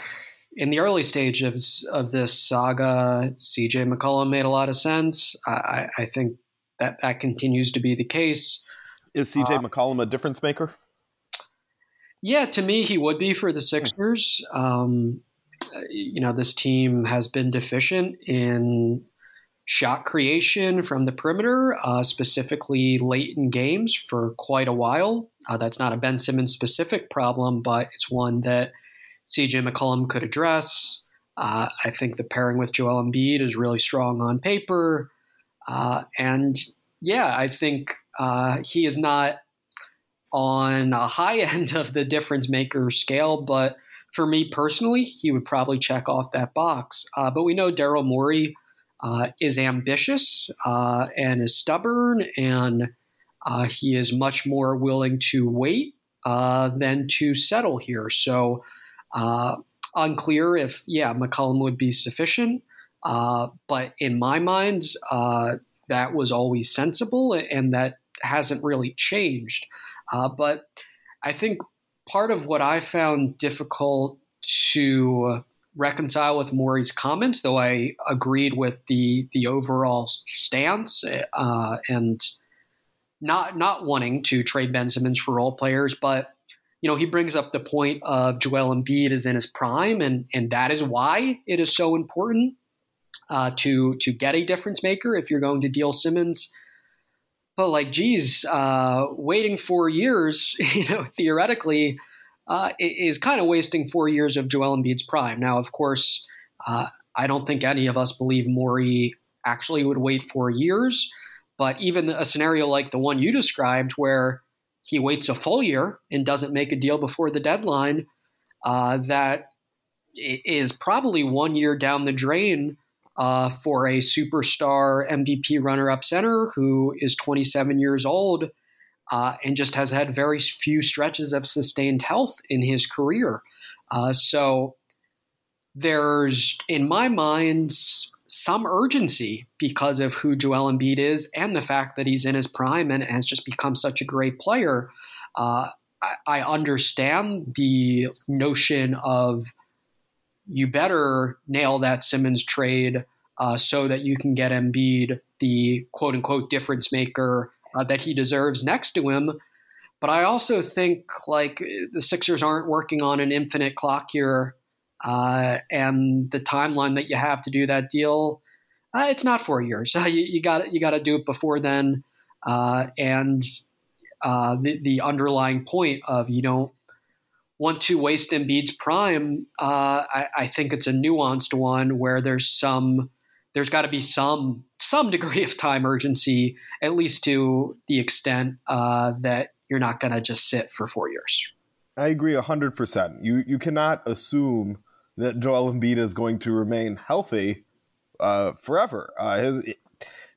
in the early stages of this saga, CJ McCollum made a lot of sense. I, I think that that continues to be the case. Is CJ uh, McCollum a difference maker? Yeah, to me, he would be for the Sixers. Um, you know, this team has been deficient in shot creation from the perimeter, uh, specifically late in games for quite a while. Uh, that's not a Ben Simmons specific problem, but it's one that CJ McCollum could address. Uh, I think the pairing with Joel Embiid is really strong on paper. Uh, and yeah, I think uh, he is not on a high end of the difference maker scale, but for me personally, he would probably check off that box. Uh, but we know Daryl Morey uh, is ambitious uh, and is stubborn, and he is much more willing to wait than to settle here. So, uh, unclear if, yeah, McCollum would be sufficient. Uh, but in my mind, uh, that was always sensible, and that hasn't really changed. Uh, but I think part of what I found difficult to reconcile with Morey's comments, though I agreed with the the overall stance uh, and not not wanting to trade Ben Simmons for role players, but you know he brings up the point of Joel Embiid is in his prime, and and that is why it is so important uh, to to get a difference maker if you're going to deal Simmons. But like, geez, uh, waiting four years, you know, theoretically, uh, is kind of wasting four years of Joel Embiid's prime. Now, of course, uh, I don't think any of us believe Morey actually would wait four years. But even a scenario like the one you described, where he waits a full year and doesn't make a deal before the deadline, uh, that is probably one year down the drain uh, for a superstar MVP runner up center who is 27 years old uh, and just has had very few stretches of sustained health in his career. Uh, so there's, in my mind, some urgency because of who Joel Embiid is and the fact that he's in his prime and has just become such a great player. Uh, I, I understand the notion of you better nail that Simmons trade uh, so that you can get Embiid the quote unquote difference maker uh, that he deserves next to him. But I also think like the Sixers aren't working on an infinite clock here, uh, and the timeline that you have to do that deal, uh, it's not four years. you got you got to do it before then, uh, and uh, the the underlying point of you don't want to waste Embiid's prime, uh, I, I, think it's a nuanced one where there's some, there's got to be some some degree of time urgency, at least to the extent uh, that you're not going to just sit for four years. I agree hundred percent. You you cannot assume that Joel Embiid is going to remain healthy uh, forever. Uh, his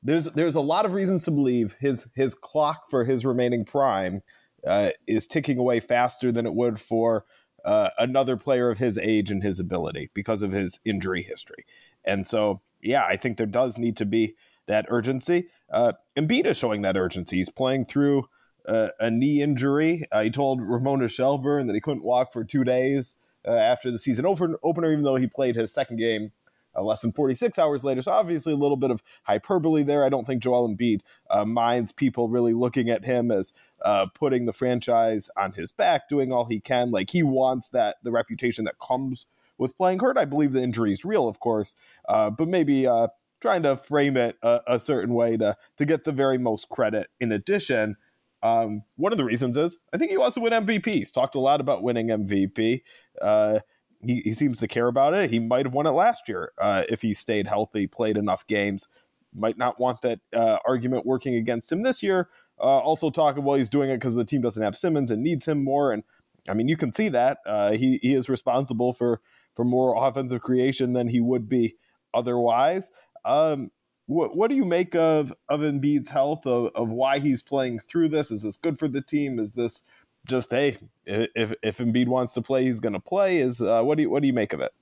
there's there's a lot of reasons to believe his his clock for his remaining prime uh, is ticking away faster than it would for uh, another player of his age and his ability because of his injury history. And so, yeah, I think there does need to be that urgency. Uh, Embiid is showing that urgency. He's playing through uh, a knee injury. He told Ramona Shelburne that he couldn't walk for two days uh, after the season opener, even though he played his second game uh, less than 46 hours later. So obviously a little bit of hyperbole there. I don't think Joel Embiid uh, minds people really looking at him as uh, putting the franchise on his back, doing all he can. Like he wants that the reputation that comes with playing hurt. I believe the injury is real, of course, uh, but maybe uh, trying to frame it a, a, certain way to to get the very most credit. In addition. Um, one of the reasons is I think he wants to win MVP. He's talked a lot about winning MVP. Uh, he, he seems to care about it. He might have won it last year uh, if he stayed healthy, played enough games. Might not want that uh, argument working against him this year. Uh, also talking well, he's doing it because the team doesn't have Simmons and needs him more. And I mean, you can see that uh, he he is responsible for for more offensive creation than he would be otherwise. Um, what what do you make of of Embiid's health? Of, of why he's playing through this? Is this good for the team? Is this just hey, if if Embiid wants to play, he's going to play. Is uh, what do you what do you make of it?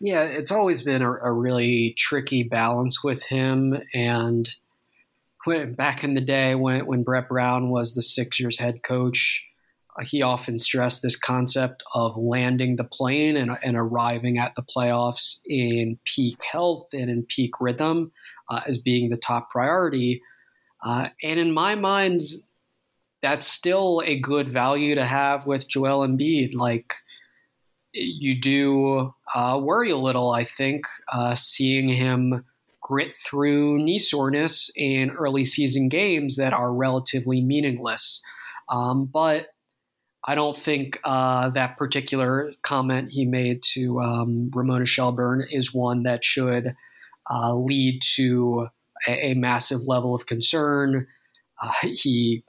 Yeah, it's always been a, a really tricky balance with him. And when, back in the day when when Brett Brown was the Sixers head coach, uh, he often stressed this concept of landing the plane and, and arriving at the playoffs in peak health and in peak rhythm uh, as being the top priority. Uh, and in my mind, that's still a good value to have with Joel Embiid. Like you do uh, worry a little, I think, uh, seeing him grit through knee soreness in early season games that are relatively meaningless. Um, but I don't think uh, that particular comment he made to um, Ramona Shelburne is one that should uh, lead to a, a, massive level of concern. Uh, he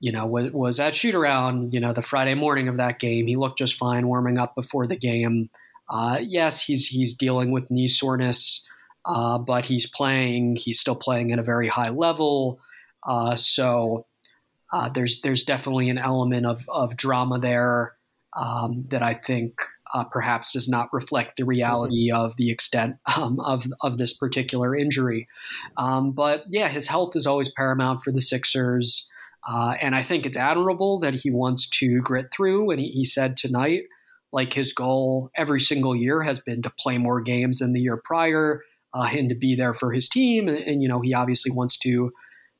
you know, was, was at shoot around, you know, the Friday morning of that game. He looked just fine warming up before the game. Uh, yes, he's he's dealing with knee soreness, uh, but he's playing. He's still playing at a very high level. Uh, so uh, there's there's definitely an element of of drama there um, that I think uh, perhaps does not reflect the reality of the extent um, of of this particular injury. Um, but yeah, his health is always paramount for the Sixers. Uh, and I think it's admirable that he wants to grit through. And he, he, said tonight, like his goal every single year has been to play more games than the year prior uh, and to be there for his team. And, and, you know, he obviously wants to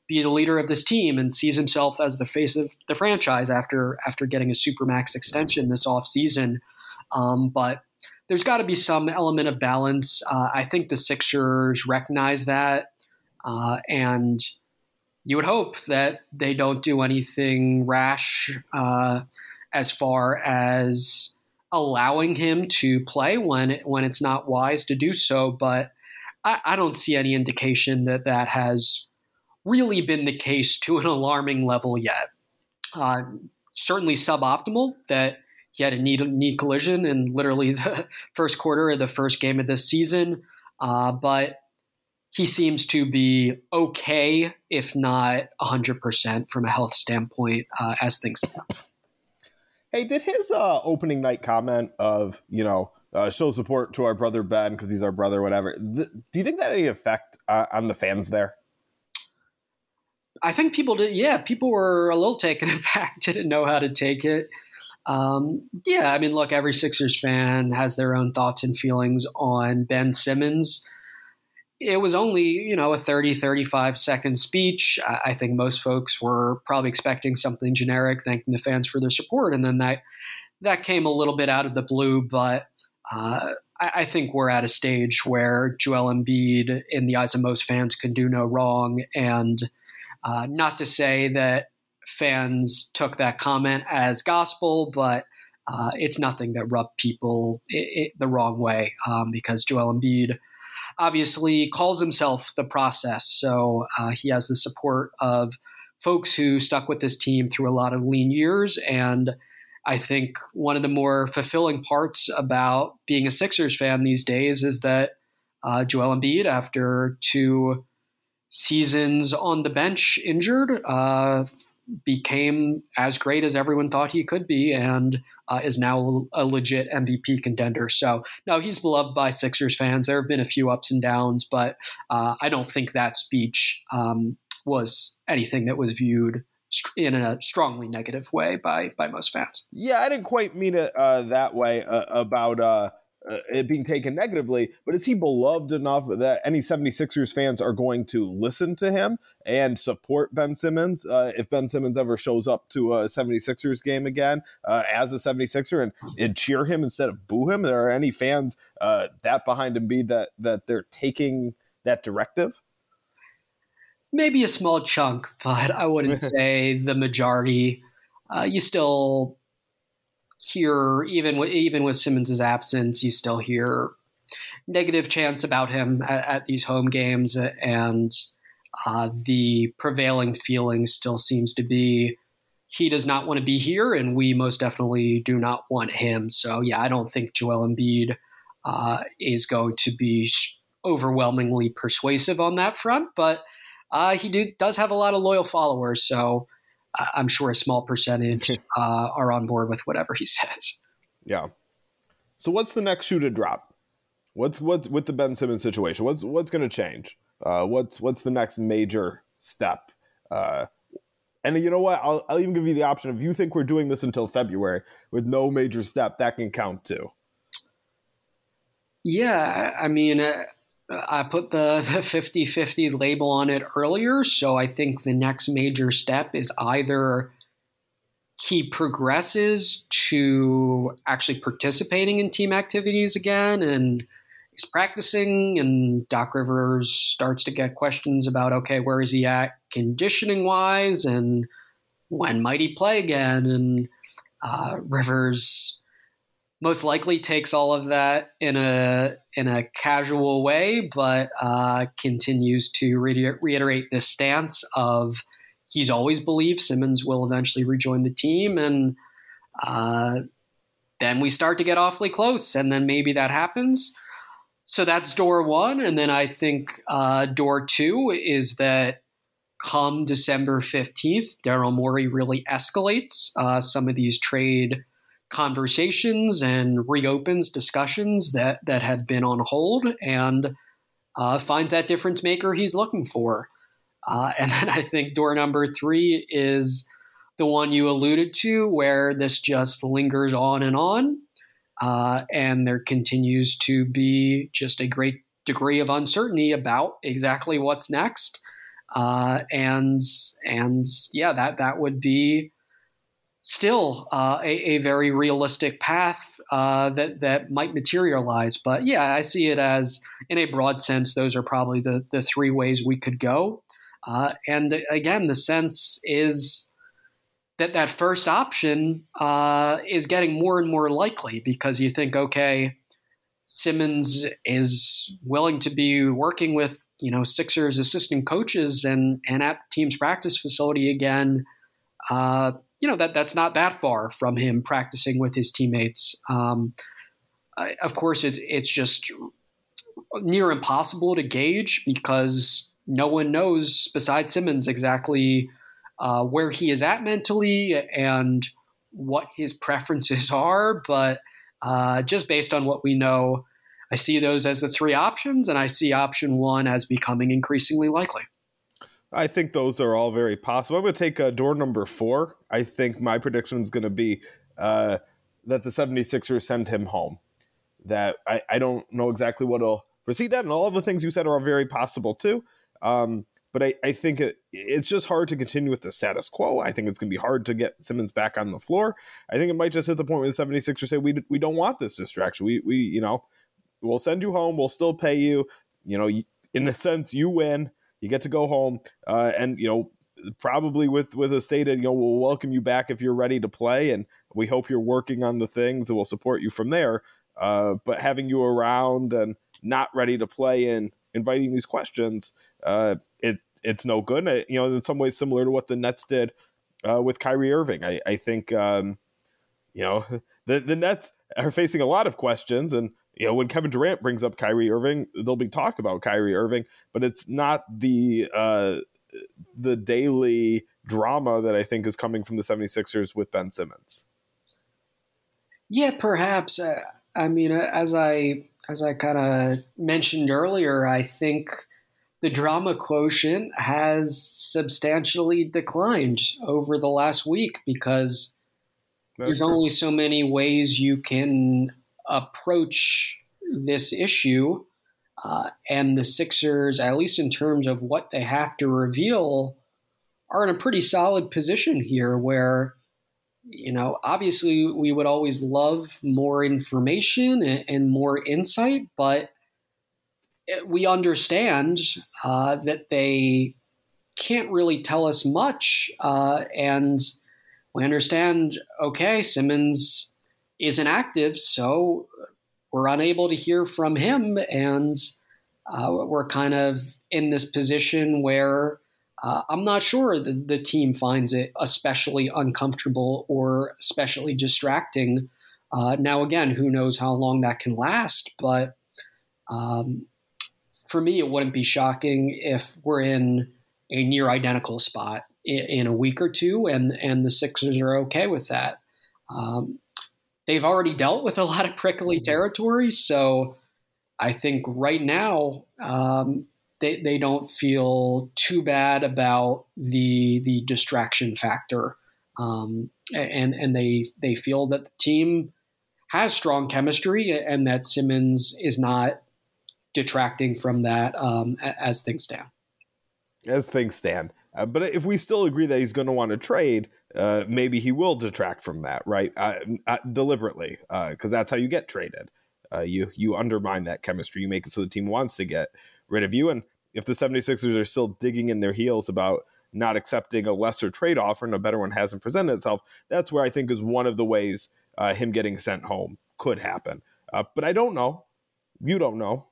be the leader of this team and sees himself as the face of the franchise after after getting a supermax extension this offseason. Um, but there's got to be some element of balance. Uh, I think the Sixers recognize that. Uh, and you would hope that they don't do anything rash uh, as far as allowing him to play when it, when it's not wise to do so. But I, I, don't see any indication that that has really been the case to an alarming level yet. Uh, certainly suboptimal that he had a knee, knee collision in literally the first quarter of the first game of this season. Uh, but he seems to be okay, if not 100% from a health standpoint uh, as things stand. Hey, did his uh, opening night comment of, you know, uh, show support to our brother Ben because he's our brother, whatever, th- do you think that had any effect uh, on the fans there? I think people did. Yeah, people were a little taken aback, didn't know how to take it. Um, yeah, I mean, look, every Sixers fan has their own thoughts and feelings on Ben Simmons it was only you know a 30 35 second speech i think most folks were probably expecting something generic thanking the fans for their support and then that that came a little bit out of the blue but uh, I, I, think we're at a stage where Joel Embiid, in the eyes of most fans, can do no wrong. And uh, not to say that fans took that comment as gospel, but uh, it's nothing that rubbed people it, it, the wrong way um, because Joel Embiid – obviously calls himself the process. So uh, he has the support of folks who stuck with this team through a lot of lean years. And I think one of the more fulfilling parts about being a Sixers fan these days is that uh, Joel Embiid, after two seasons on the bench injured, uh, became as great as everyone thought he could be and uh, is now a legit MVP contender. So, no, he's beloved by Sixers fans. There have been a few ups and downs, but uh, I don't think that speech um, was anything that was viewed in a strongly negative way by by most fans. Yeah, I didn't quite mean it uh, that way uh, about uh, it being taken negatively, but is he beloved enough that any 76ers fans are going to listen to him and support Ben Simmons uh, if Ben Simmons ever shows up to a 76ers game again uh, as a 76er and, and, cheer him instead of boo him? There are any fans uh, that behind him be that, that they're taking that directive? Maybe a small chunk, but I wouldn't say the majority. Uh, you still hear even with even with Simmons's absence, you still hear negative chants about him at, at these home games, and uh, the prevailing feeling still seems to be he does not want to be here, and we most definitely do not want him. So yeah, I don't think Joel Embiid uh, is going to be overwhelmingly persuasive on that front, but uh, he do, does have a lot of loyal followers, so I'm sure a small percentage uh, are on board with whatever he says. Yeah. So what's the next shoe to drop? What's what's with the Ben Simmons situation? What's what's going to change? Uh, what's what's the next major step? Uh, and you know what? I'll I'll even give you the option if you think we're doing this until February with no major step, that can count too. Yeah, I mean, uh, I put the, the 50 50 label on it earlier. So I think the next major step is either he progresses to actually participating in team activities again and he's practicing, and Doc Rivers starts to get questions about okay, where is he at conditioning wise and when might he play again? And uh, Rivers most likely takes all of that in a in a casual way, but uh, continues to re- reiterate this stance of he's always believed Simmons will eventually rejoin the team, and uh, then we start to get awfully close, and then maybe that happens. So that's door one, and then I think uh, door two is that come December fifteenth, Daryl Morey really escalates uh, some of these trade conversations and reopens discussions that that had been on hold and uh, finds that difference maker he's looking for. Uh, and then I think door number three is the one you alluded to, where this just lingers on and on. Uh, and there continues to be just a great degree of uncertainty about exactly what's next. Uh, and and yeah, that that would be still uh, a, a, very realistic path uh, that that might materialize. But yeah, I see it as, in a broad sense, those are probably the the three ways we could go. Uh, and again, the sense is that that first option uh, is getting more and more likely because you think, okay, Simmons is willing to be working with you know Sixers assistant coaches and and at the team's practice facility again. You know that that's not that far from him practicing with his teammates. Um, I, of course, it, it's just near impossible to gauge because no one knows besides Simmons exactly uh, where he is at mentally and what his preferences are. But uh, just based on what we know, I see those as the three options, and I see option one as becoming increasingly likely. I think those are all very possible. I'm going to take uh, door number four. I think my prediction is going to be uh, that the 76ers send him home. That I, I don't know exactly what will precede that, and all of the things you said are very possible too. Um, but I, I think it, it's just hard to continue with the status quo. I think it's going to be hard to get Simmons back on the floor. I think it might just hit the point where the 76ers say, we, we don't want this distraction. We, we, you know, we'll send you home. We'll still pay you. You know, in a sense, you win. You get to go home. Uh, and, you know, probably with with a stated, you know, we'll welcome you back if you're ready to play. And we hope you're working on the things and we'll support you from there. Uh, but having you around and not ready to play and inviting these questions, uh, it it's no good. It, you know, in some ways similar to what the Nets did uh, with Kyrie Irving. I, I think um, you know the the Nets are facing a lot of questions, and you know when Kevin Durant brings up Kyrie Irving, there'll be talk about Kyrie Irving, but it's not the uh, the daily drama that I think is coming from the 76ers with Ben Simmons. Yeah, perhaps. Uh, I mean, as I as I kind of mentioned earlier, I think the drama quotient has substantially declined over the last week because That's there's true. only so many ways you can approach this issue. Uh, and the Sixers, at least in terms of what they have to reveal, are in a pretty solid position here where you know, obviously we would always love more information and, and more insight, but we understand uh, that they can't really tell us much. Uh, and we understand, okay, Simmons isn't active, so we're unable to hear from him. And uh, we're kind of in this position where uh, I'm not sure that the team finds it especially uncomfortable or especially distracting. Uh, now, again, who knows how long that can last? But um, for me, it wouldn't be shocking if we're in a near identical spot in, in a week or two, and and the Sixers are okay with that. Um, they've already dealt with a lot of prickly territory, so I think right now um, they, they don't feel too bad about the the distraction factor, um, and and they they feel that the team has strong chemistry and that Simmons is not detracting from that um, as things stand. As things stand. Uh, but if we still agree that he's going to want to trade, uh, maybe he will detract from that, right? Deliberately, because uh, that's how you get traded. Uh, you you undermine that chemistry. You make it so the team wants to get rid of you. And if the 76ers are still digging in their heels about not accepting a lesser trade offer and a better one hasn't presented itself, that's where I think is one of the ways uh, him getting sent home could happen. Uh, but I don't know. You don't know.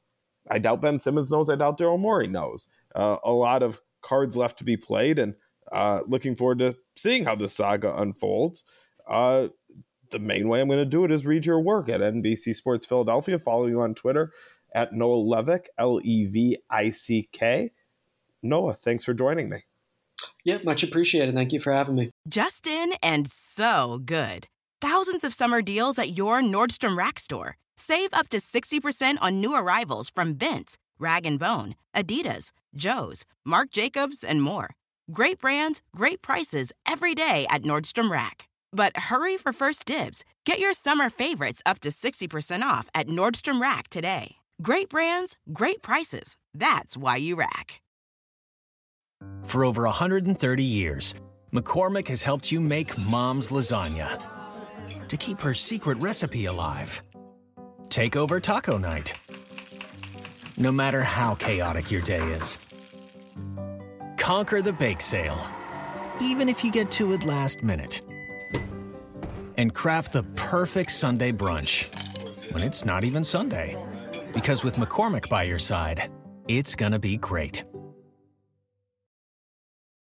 I doubt Ben Simmons knows. I doubt Daryl Morey knows. A lot of cards left to be played, and looking forward to seeing how the saga unfolds. Uh, the main way I'm going to do it is read your work at NBC Sports Philadelphia. Follow you on Twitter at Noah Levick, L E V I C K. Noah, thanks for joining me. Yeah, much appreciated. Thank you for having me. Justin and so good. thousands of summer deals at your Nordstrom Rack store. Save up to 60% on new arrivals from Vince, Rag & Bone, Adidas, Joe's, Marc Jacobs, and more. Great brands, great prices every day at Nordstrom Rack. But hurry for first dibs. Get your summer favorites up to 60% off at Nordstrom Rack today. Great brands, great prices. That's why you rack. For over 130 years, McCormick has helped you make mom's lasagna to keep her secret recipe alive. Take over taco night. No matter how chaotic your day is, conquer the bake sale, even if you get to it last minute. And craft the perfect Sunday brunch when it's not even Sunday. Because with McCormick by your side, it's gonna be great.